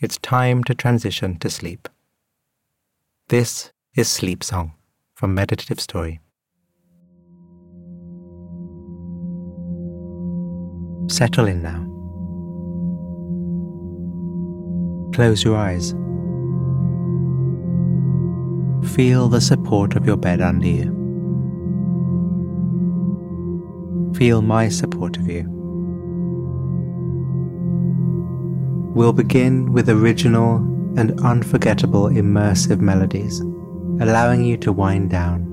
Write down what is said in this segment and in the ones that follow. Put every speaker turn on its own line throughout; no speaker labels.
it's time to transition to sleep. This is Sleep Song from Meditative Story. Settle in now. Close your eyes. Feel the support of your bed under you. Feel my support of you. We'll begin with original and unforgettable immersive melodies, allowing you to wind down.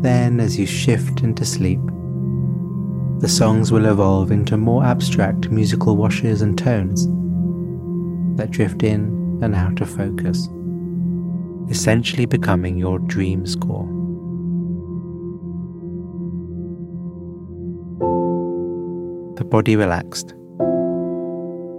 Then, as you shift into sleep, the songs will evolve into more abstract musical washes and tones that drift in and out of focus, essentially becoming your dream score. The body relaxed